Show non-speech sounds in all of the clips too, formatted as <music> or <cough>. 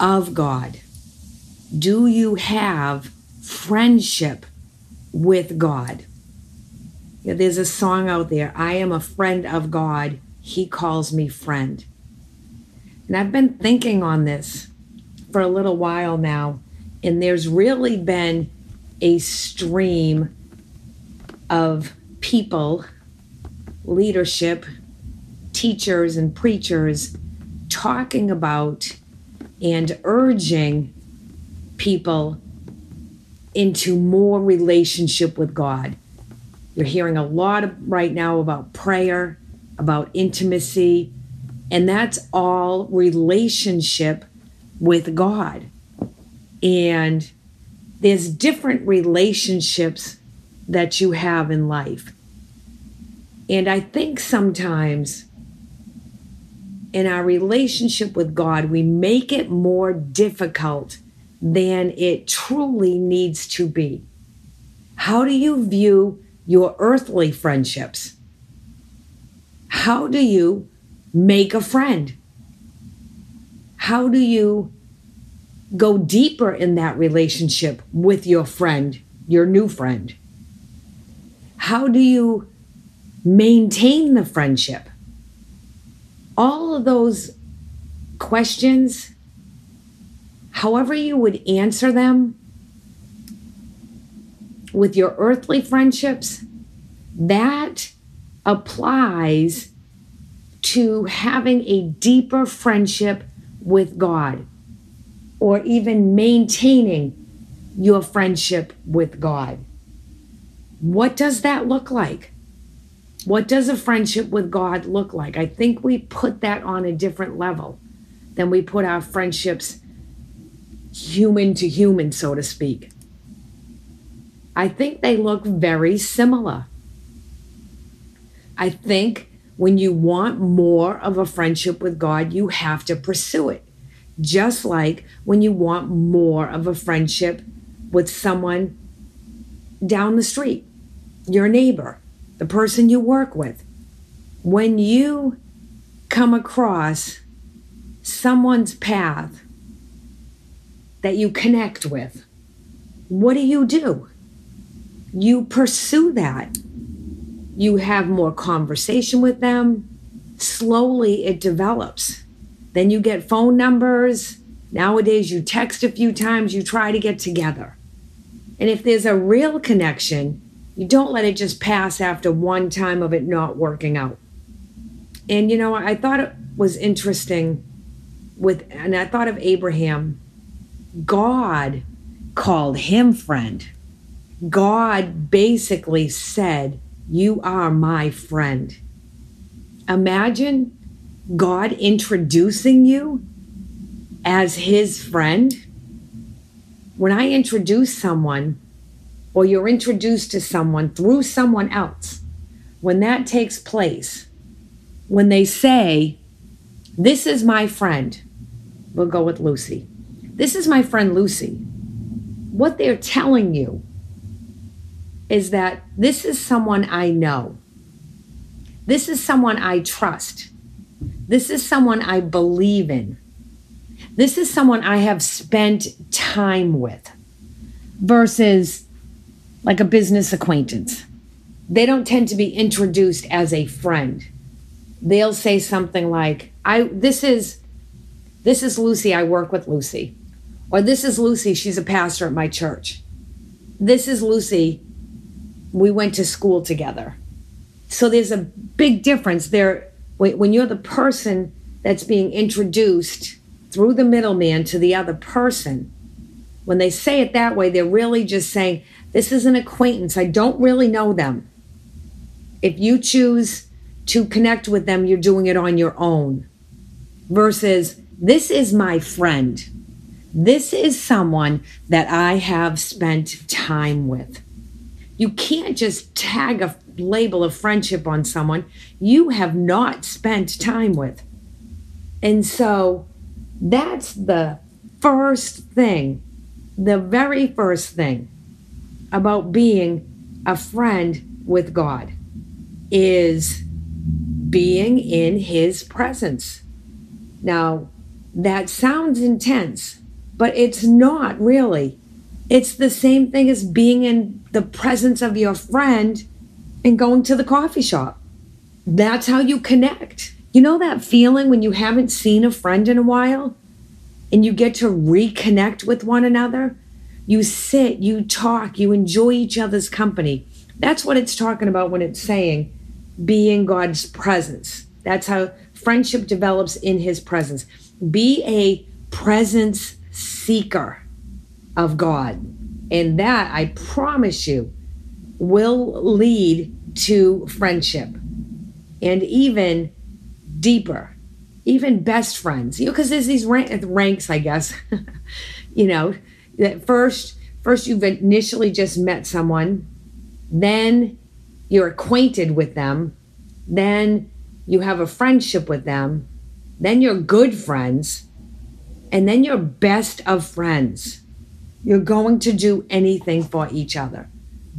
of God? Do you have friendship with God? There's a song out there I am a friend of God. He calls me friend. And I've been thinking on this for a little while now, and there's really been a stream of people, leadership, teachers, and preachers talking about and urging people into more relationship with God. You're hearing a lot of, right now about prayer, about intimacy, and that's all relationship with God. And there's different relationships that you have in life. And I think sometimes in our relationship with God, we make it more difficult than it truly needs to be. How do you view your earthly friendships? How do you make a friend? How do you go deeper in that relationship with your friend, your new friend? How do you maintain the friendship? All of those questions, however you would answer them with your earthly friendships, that applies to having a deeper friendship with God or even maintaining your friendship with God. What does that look like? What does a friendship with God look like? I think we put that on a different level than we put our friendships human to human, so to speak. I think they look very similar. I think when you want more of a friendship with God, you have to pursue it. Just like when you want more of a friendship with someone down the street, your neighbor the person you work with. When you come across someone's path that you connect with, what do you do? You pursue that. You have more conversation with them. Slowly it develops. Then you get phone numbers. Nowadays, you text a few times, you try to get together. And if there's a real connection, you don't let it just pass after one time of it not working out. And you know, I thought it was interesting with, and I thought of Abraham. God called him friend. God basically said, You are my friend. Imagine God introducing you as his friend. When I introduce someone, or you're introduced to someone through someone else, when that takes place, when they say, This is my friend, we'll go with Lucy. This is my friend Lucy. What they're telling you is that this is someone I know. This is someone I trust. This is someone I believe in. This is someone I have spent time with versus like a business acquaintance. They don't tend to be introduced as a friend. They'll say something like, "I this is this is Lucy, I work with Lucy." Or this is Lucy, she's a pastor at my church. This is Lucy, we went to school together. So there's a big difference there when you're the person that's being introduced through the middleman to the other person. When they say it that way, they're really just saying, this is an acquaintance. I don't really know them. If you choose to connect with them, you're doing it on your own. Versus, this is my friend. This is someone that I have spent time with. You can't just tag a label of friendship on someone you have not spent time with. And so that's the first thing, the very first thing about being a friend with God is being in his presence. Now, that sounds intense, but it's not really. It's the same thing as being in the presence of your friend and going to the coffee shop. That's how you connect. You know that feeling when you haven't seen a friend in a while and you get to reconnect with one another? You sit, you talk, you enjoy each other's company. That's what it's talking about when it's saying be in God's presence. That's how friendship develops in his presence. Be a presence seeker of God. And that, I promise you, will lead to friendship and even deeper, even best friends. You know, because there's these ranks, I guess. <laughs> you know, that first, first you've initially just met someone, then you're acquainted with them, then you have a friendship with them, then you're good friends, and then you're best of friends. You're going to do anything for each other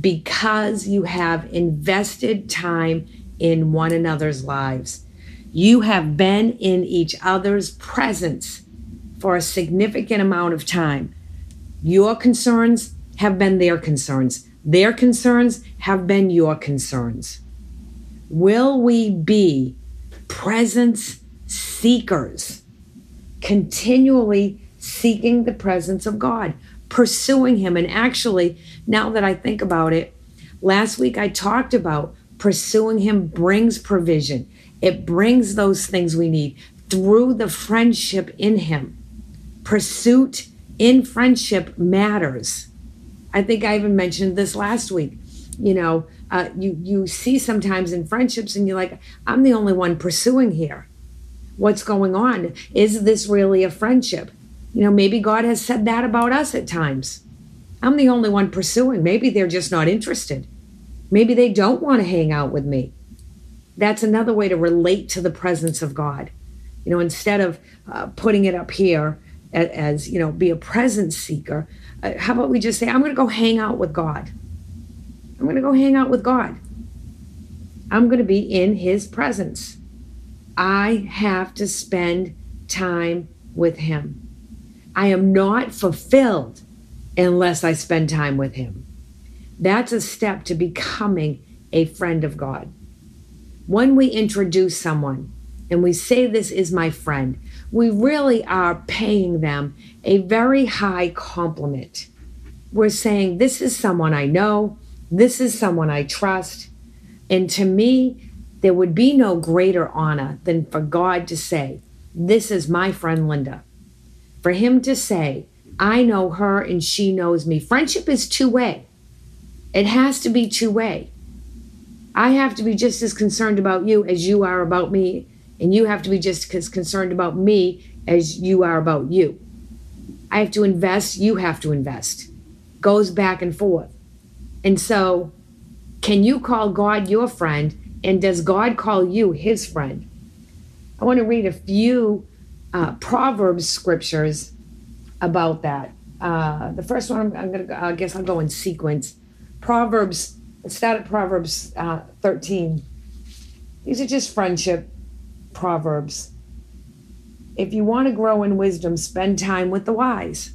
because you have invested time in one another's lives. You have been in each other's presence for a significant amount of time. Your concerns have been their concerns. Their concerns have been your concerns. Will we be presence seekers, continually seeking the presence of God, pursuing Him? And actually, now that I think about it, last week I talked about pursuing Him brings provision, it brings those things we need through the friendship in Him. Pursuit in friendship matters. I think I even mentioned this last week. You know, uh, you you see sometimes in friendships, and you're like, I'm the only one pursuing here. What's going on? Is this really a friendship? You know, maybe God has said that about us at times. I'm the only one pursuing. Maybe they're just not interested. Maybe they don't want to hang out with me. That's another way to relate to the presence of God. You know, instead of uh, putting it up here as, as, you know, be a presence seeker, uh, how about we just say, I'm going to go hang out with God? I'm going to go hang out with God. I'm going to be in his presence. I have to spend time with him. I am not fulfilled unless I spend time with him. That's a step to becoming a friend of God. When we introduce someone and we say, This is my friend, we really are paying them a very high compliment. We're saying, This is someone I know, this is someone I trust. And to me, there would be no greater honor than for God to say, This is my friend Linda. For Him to say, I know her and she knows me. Friendship is two way, it has to be two way. I have to be just as concerned about you as you are about me and you have to be just as concerned about me as you are about you. I have to invest, you have to invest. Goes back and forth. And so, can you call God your friend? And does God call you his friend? I want to read a few uh, Proverbs scriptures about that. Uh, the first one, I'm, I'm going to, I guess I'll go in sequence. Proverbs, start at Proverbs uh, 13. These are just friendship Proverbs. If you want to grow in wisdom, spend time with the wise.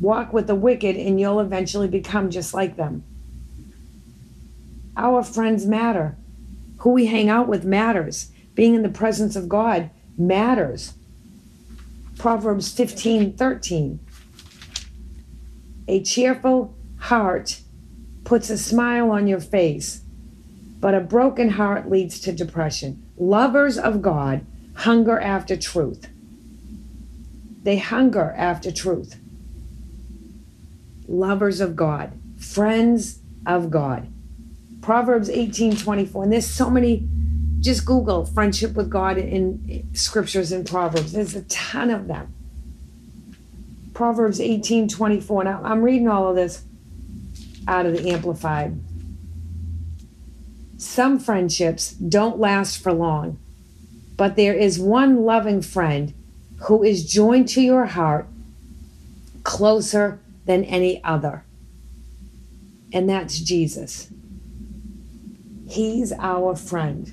Walk with the wicked, and you'll eventually become just like them. Our friends matter. Who we hang out with matters. Being in the presence of God matters. Proverbs 15 13. A cheerful heart puts a smile on your face, but a broken heart leads to depression. Lovers of God hunger after truth. They hunger after truth. Lovers of God, friends of God. Proverbs 18 24. And there's so many, just Google friendship with God in scriptures and Proverbs. There's a ton of them. Proverbs 18 24. Now, I'm reading all of this out of the Amplified. Some friendships don't last for long, but there is one loving friend who is joined to your heart closer than any other. And that's Jesus. He's our friend.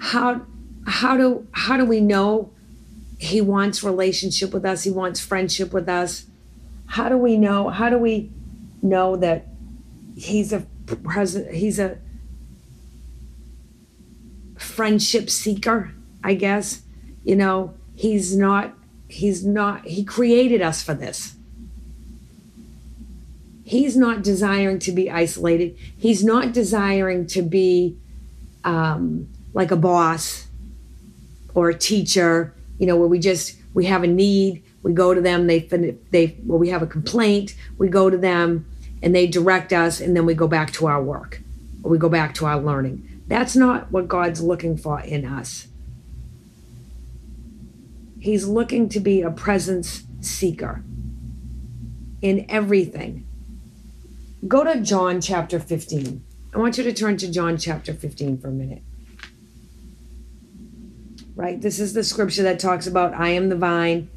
How how do how do we know he wants relationship with us? He wants friendship with us. How do we know? How do we know that he's a he's a friendship seeker, I guess. You know, he's not he's not he created us for this. He's not desiring to be isolated. He's not desiring to be um, like a boss or a teacher, you know, where we just we have a need, we go to them, they they well, we have a complaint, we go to them and they direct us and then we go back to our work or we go back to our learning. That's not what God's looking for in us. He's looking to be a presence seeker in everything. Go to John chapter 15. I want you to turn to John chapter 15 for a minute. Right? This is the scripture that talks about I am the vine,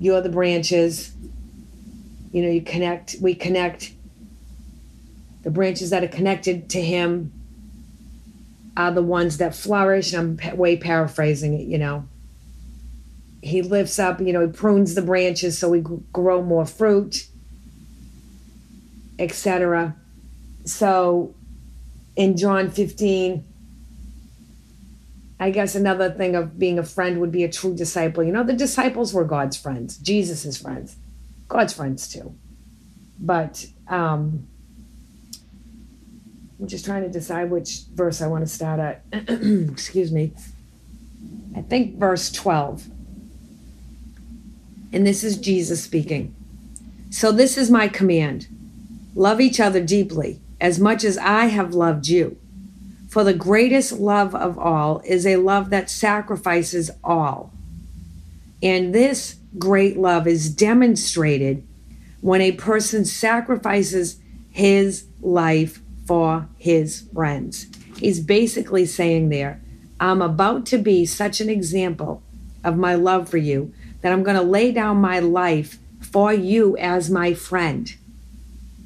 you're the branches. You know, you connect, we connect the branches that are connected to him are the ones that flourish. I'm way paraphrasing it, you know. He lifts up, you know, he prunes the branches so we grow more fruit, etc. So in John 15, I guess another thing of being a friend would be a true disciple. You know, the disciples were God's friends, Jesus's friends, God's friends too. But um, I'm just trying to decide which verse I want to start at. <clears throat> Excuse me. I think verse 12. And this is Jesus speaking. So, this is my command love each other deeply, as much as I have loved you. For the greatest love of all is a love that sacrifices all. And this great love is demonstrated when a person sacrifices his life for his friends. He's basically saying there, I'm about to be such an example of my love for you that I'm going to lay down my life for you as my friend.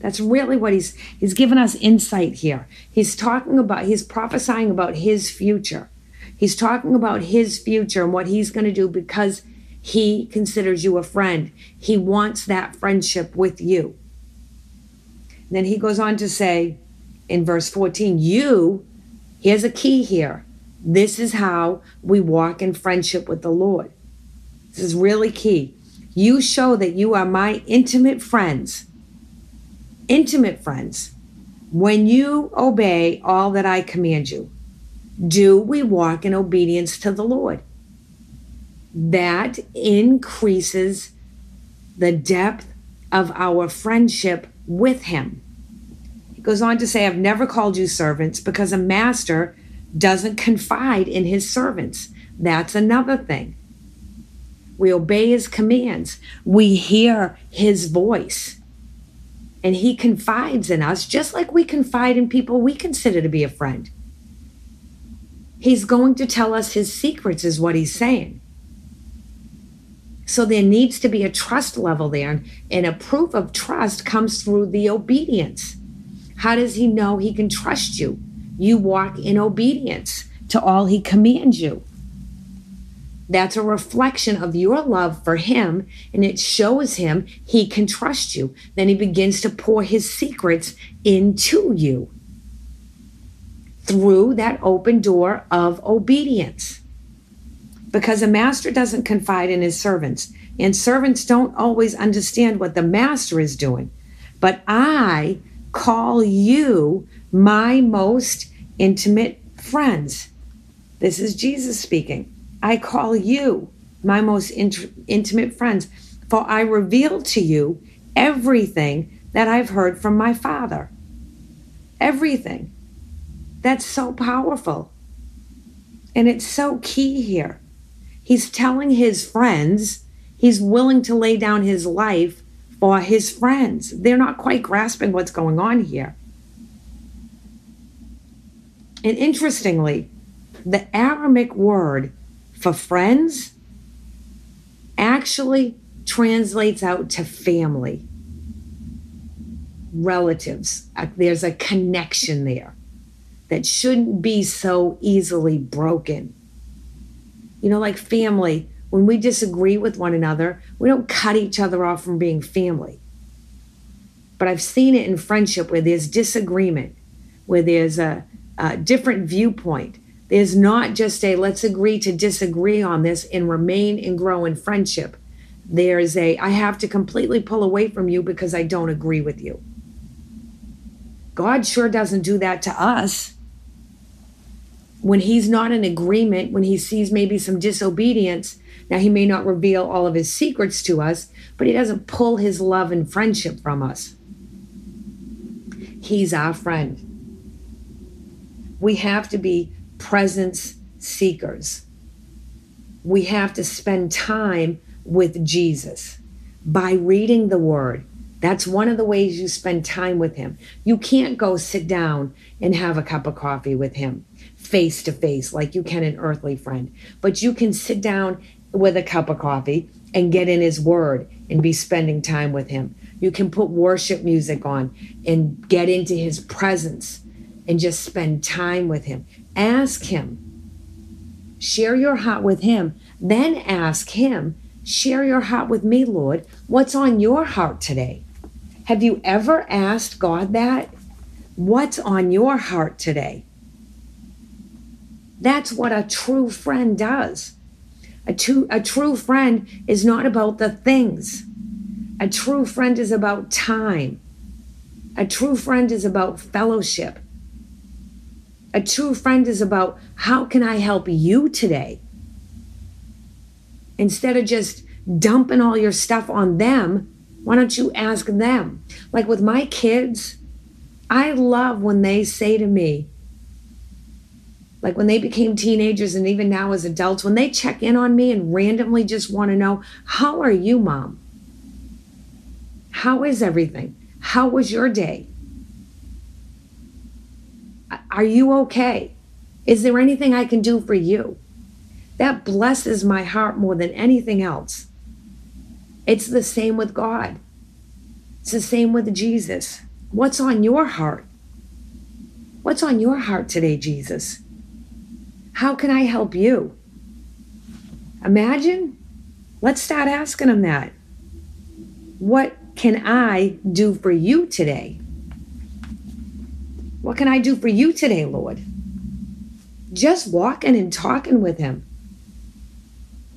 That's really what he's he's given us insight here. He's talking about he's prophesying about his future. He's talking about his future and what he's going to do because he considers you a friend. He wants that friendship with you. Then he goes on to say, in verse 14, you, here's a key here. This is how we walk in friendship with the Lord. This is really key. You show that you are my intimate friends, intimate friends, when you obey all that I command you. Do we walk in obedience to the Lord? That increases the depth of our friendship with Him He goes on to say, I've never called you servants because a master doesn't confide in his servants. That's another thing. We obey his commands, we hear his voice, and he confides in us just like we confide in people we consider to be a friend. He's going to tell us his secrets, is what he's saying. So there needs to be a trust level there, and a proof of trust comes through the obedience. How does he know he can trust you? You walk in obedience to all he commands you. That's a reflection of your love for him, and it shows him he can trust you. Then he begins to pour his secrets into you through that open door of obedience. Because a master doesn't confide in his servants, and servants don't always understand what the master is doing. But I call you my most intimate friends. This is Jesus speaking. I call you my most int- intimate friends, for I reveal to you everything that I've heard from my Father. Everything. That's so powerful. And it's so key here. He's telling his friends he's willing to lay down his life for his friends. They're not quite grasping what's going on here. And interestingly, the Aramaic word for friends actually translates out to family, relatives. There's a connection there that shouldn't be so easily broken. You know, like family, when we disagree with one another, we don't cut each other off from being family. But I've seen it in friendship where there's disagreement, where there's a, a different viewpoint. There's not just a let's agree to disagree on this and remain and grow in friendship. There's a I have to completely pull away from you because I don't agree with you. God sure doesn't do that to us. When he's not in agreement, when he sees maybe some disobedience, now he may not reveal all of his secrets to us, but he doesn't pull his love and friendship from us. He's our friend. We have to be presence seekers. We have to spend time with Jesus by reading the word. That's one of the ways you spend time with him. You can't go sit down and have a cup of coffee with him face to face like you can an earthly friend, but you can sit down with a cup of coffee and get in his word and be spending time with him. You can put worship music on and get into his presence and just spend time with him. Ask him. Share your heart with him. Then ask him, share your heart with me, Lord. What's on your heart today? Have you ever asked God that? What's on your heart today? That's what a true friend does. A, true, a true friend is not about the things. A true friend is about time. A true friend is about fellowship. A true friend is about how can I help you today? Instead of just dumping all your stuff on them, why don't you ask them? Like with my kids, I love when they say to me, like when they became teenagers and even now as adults, when they check in on me and randomly just want to know, How are you, mom? How is everything? How was your day? Are you okay? Is there anything I can do for you? That blesses my heart more than anything else. It's the same with God. It's the same with Jesus. What's on your heart? What's on your heart today, Jesus? How can I help you? Imagine. Let's start asking him that. What can I do for you today? What can I do for you today, Lord? Just walking and talking with Him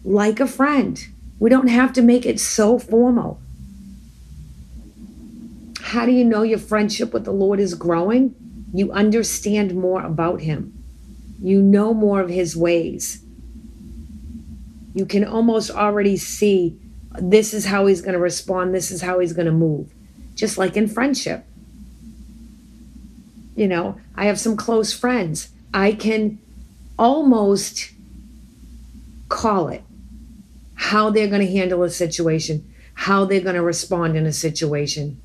like a friend. We don't have to make it so formal. How do you know your friendship with the Lord is growing? You understand more about Him, you know more of His ways. You can almost already see this is how He's going to respond, this is how He's going to move, just like in friendship. You know, I have some close friends. I can almost call it how they're going to handle a situation, how they're going to respond in a situation.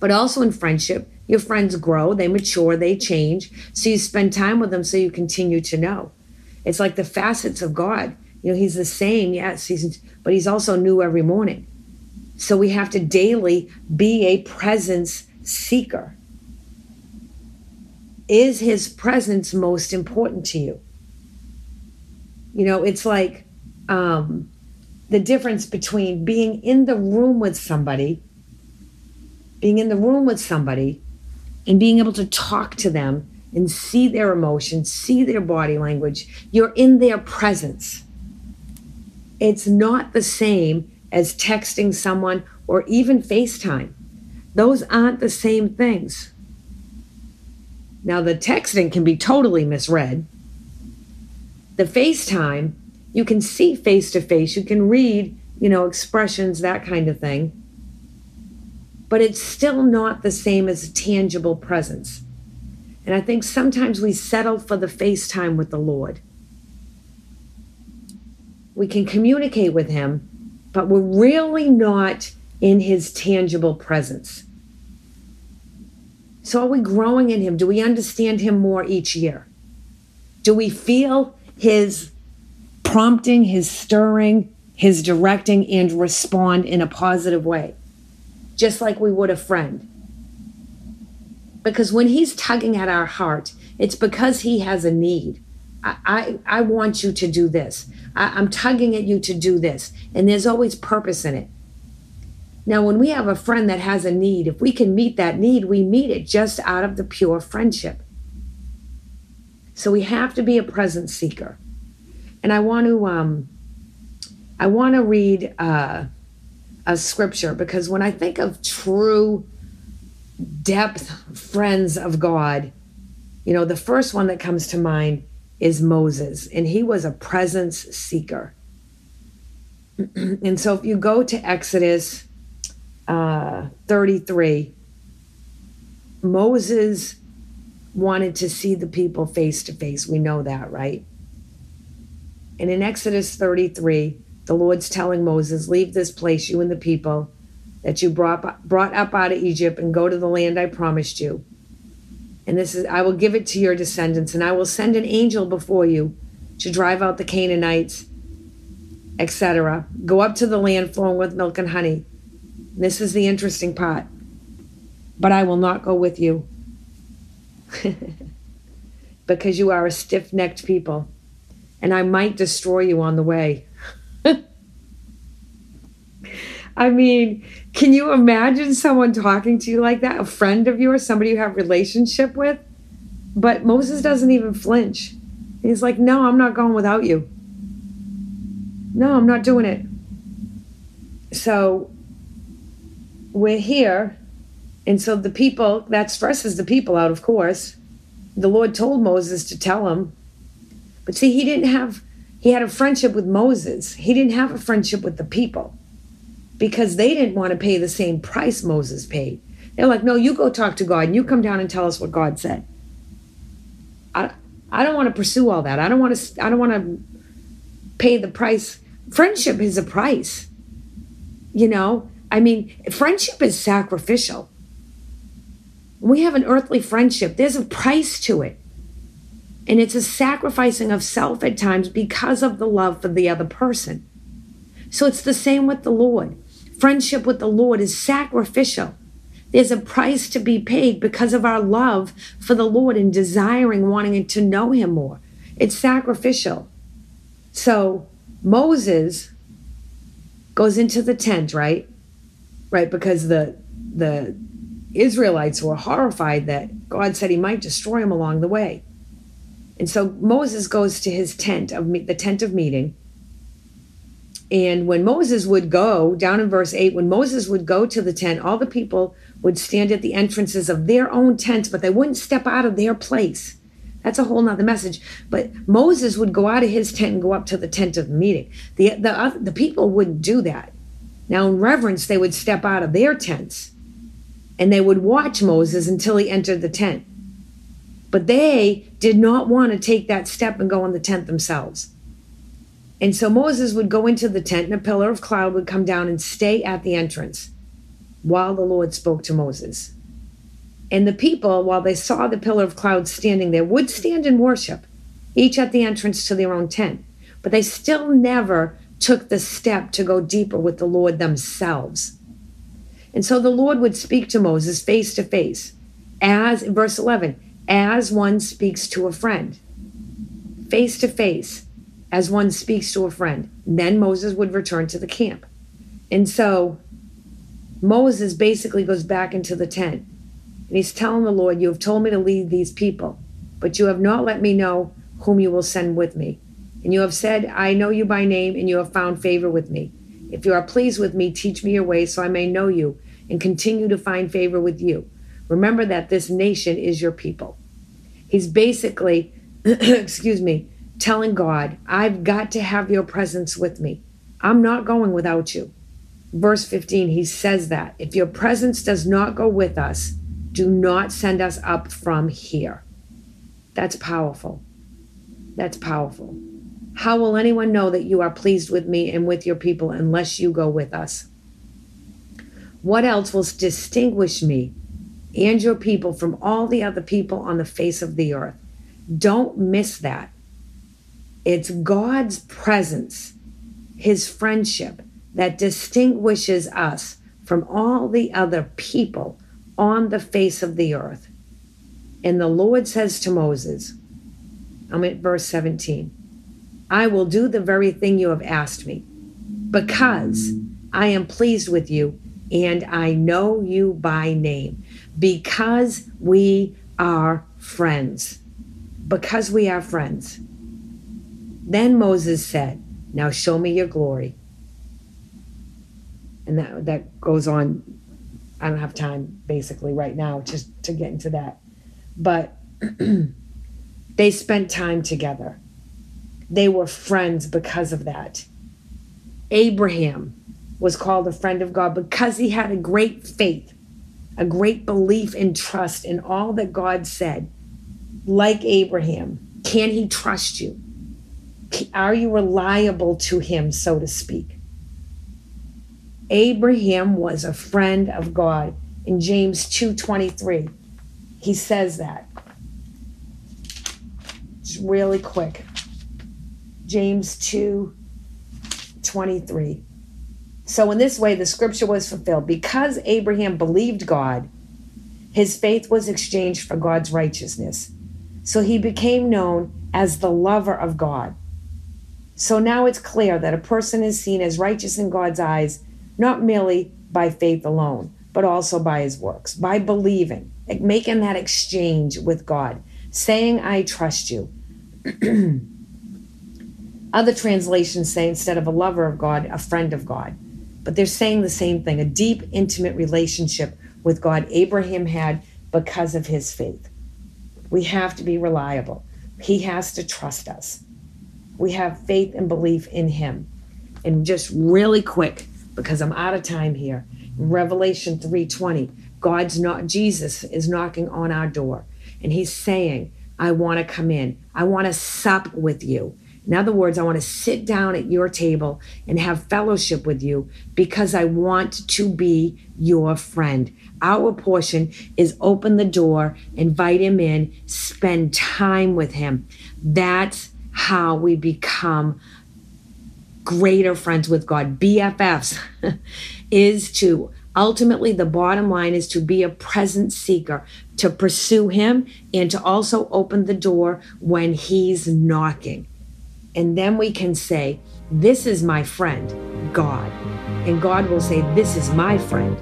But also in friendship, your friends grow, they mature, they change. So you spend time with them so you continue to know. It's like the facets of God. You know, He's the same, yes, he's, but He's also new every morning. So we have to daily be a presence seeker. Is his presence most important to you? You know, it's like um, the difference between being in the room with somebody, being in the room with somebody, and being able to talk to them and see their emotions, see their body language. You're in their presence. It's not the same as texting someone or even FaceTime. Those aren't the same things. Now, the texting can be totally misread. The FaceTime, you can see face to face, you can read, you know, expressions, that kind of thing. But it's still not the same as tangible presence. And I think sometimes we settle for the FaceTime with the Lord. we can communicate with him, but we're really not in his tangible presence. So, are we growing in him? Do we understand him more each year? Do we feel his prompting, his stirring, his directing, and respond in a positive way, just like we would a friend? Because when he's tugging at our heart, it's because he has a need. I, I, I want you to do this. I, I'm tugging at you to do this. And there's always purpose in it. Now, when we have a friend that has a need, if we can meet that need, we meet it just out of the pure friendship. So we have to be a present seeker. And I want to um, I want to read uh, a scripture because when I think of true depth friends of God, you know, the first one that comes to mind is Moses, and he was a presence seeker. <clears throat> and so if you go to Exodus uh, 33, Moses wanted to see the people face to face. We know that, right? And in Exodus 33, the Lord's telling Moses, Leave this place, you and the people that you brought, brought up out of Egypt, and go to the land I promised you. And this is, I will give it to your descendants, and I will send an angel before you to drive out the Canaanites, etc. Go up to the land flowing with milk and honey. This is the interesting part. But I will not go with you <laughs> because you are a stiff necked people, and I might destroy you on the way. <laughs> I mean, can you imagine someone talking to you like that? A friend of yours, somebody you have relationship with? But Moses doesn't even flinch. He's like, "No, I'm not going without you. No, I'm not doing it." So we're here, and so the people that stresses the people out, of course. The Lord told Moses to tell him. But see, he didn't have he had a friendship with Moses. He didn't have a friendship with the people because they didn't want to pay the same price Moses paid. They're like, no, you go talk to God and you come down and tell us what God said. I, I don't want to pursue all that. I don't want to, I don't want to pay the price. Friendship is a price. You know, I mean, friendship is sacrificial. We have an earthly friendship, there's a price to it. And it's a sacrificing of self at times because of the love for the other person. So it's the same with the Lord. Friendship with the Lord is sacrificial. There's a price to be paid because of our love for the Lord and desiring, wanting to know Him more. It's sacrificial. So Moses goes into the tent, right? Right, because the the Israelites were horrified that God said he might destroy them along the way. And so Moses goes to his tent of the tent of meeting and when Moses would go, down in verse 8, when Moses would go to the tent, all the people would stand at the entrances of their own tents, but they wouldn't step out of their place. That's a whole nother message. But Moses would go out of his tent and go up to the tent of meeting. The, the, the people wouldn't do that. Now, in reverence, they would step out of their tents and they would watch Moses until he entered the tent. But they did not want to take that step and go in the tent themselves. And so Moses would go into the tent, and a pillar of cloud would come down and stay at the entrance while the Lord spoke to Moses. And the people, while they saw the pillar of cloud standing there, would stand and worship, each at the entrance to their own tent. But they still never took the step to go deeper with the Lord themselves. And so the Lord would speak to Moses face to face, as, verse 11, as one speaks to a friend, face to face as one speaks to a friend. Then Moses would return to the camp. And so Moses basically goes back into the tent and he's telling the Lord, You have told me to lead these people, but you have not let me know whom you will send with me. And you have said, I know you by name, and you have found favor with me. If you are pleased with me, teach me your way so I may know you and continue to find favor with you. Remember that this nation is your people. He's basically, <clears throat> excuse me, telling God, I've got to have your presence with me. I'm not going without you. Verse 15, he says that. If your presence does not go with us, do not send us up from here. That's powerful. That's powerful. How will anyone know that you are pleased with me and with your people unless you go with us? What else will distinguish me and your people from all the other people on the face of the earth? Don't miss that. It's God's presence, His friendship, that distinguishes us from all the other people on the face of the earth. And the Lord says to Moses, I'm at verse 17, I will do the very thing you have asked me, because I am pleased with you and I know you by name, because we are friends. Because we are friends. Then Moses said, Now show me your glory. And that, that goes on. I don't have time basically right now just to get into that. But <clears throat> they spent time together. They were friends because of that. Abraham was called a friend of God because he had a great faith, a great belief and trust in all that God said. Like Abraham, can he trust you? Are you reliable to him, so to speak? Abraham was a friend of God. In James 2:23, he says that. It's really quick. James 2:23. So in this way the scripture was fulfilled because Abraham believed God, his faith was exchanged for God's righteousness. So he became known as the lover of God. So now it's clear that a person is seen as righteous in God's eyes, not merely by faith alone, but also by his works, by believing, making that exchange with God, saying, I trust you. <clears throat> Other translations say instead of a lover of God, a friend of God. But they're saying the same thing a deep, intimate relationship with God Abraham had because of his faith. We have to be reliable. He has to trust us. We have faith and belief in him. And just really quick, because I'm out of time here, Revelation 3:20, God's not Jesus is knocking on our door and he's saying, I want to come in. I want to sup with you. In other words, I want to sit down at your table and have fellowship with you because I want to be your friend. Our portion is open the door, invite him in, spend time with him. That's how we become greater friends with God. BFFs <laughs> is to ultimately the bottom line is to be a present seeker, to pursue him and to also open the door when he's knocking. And then we can say, This is my friend, God. And God will say, This is my friend,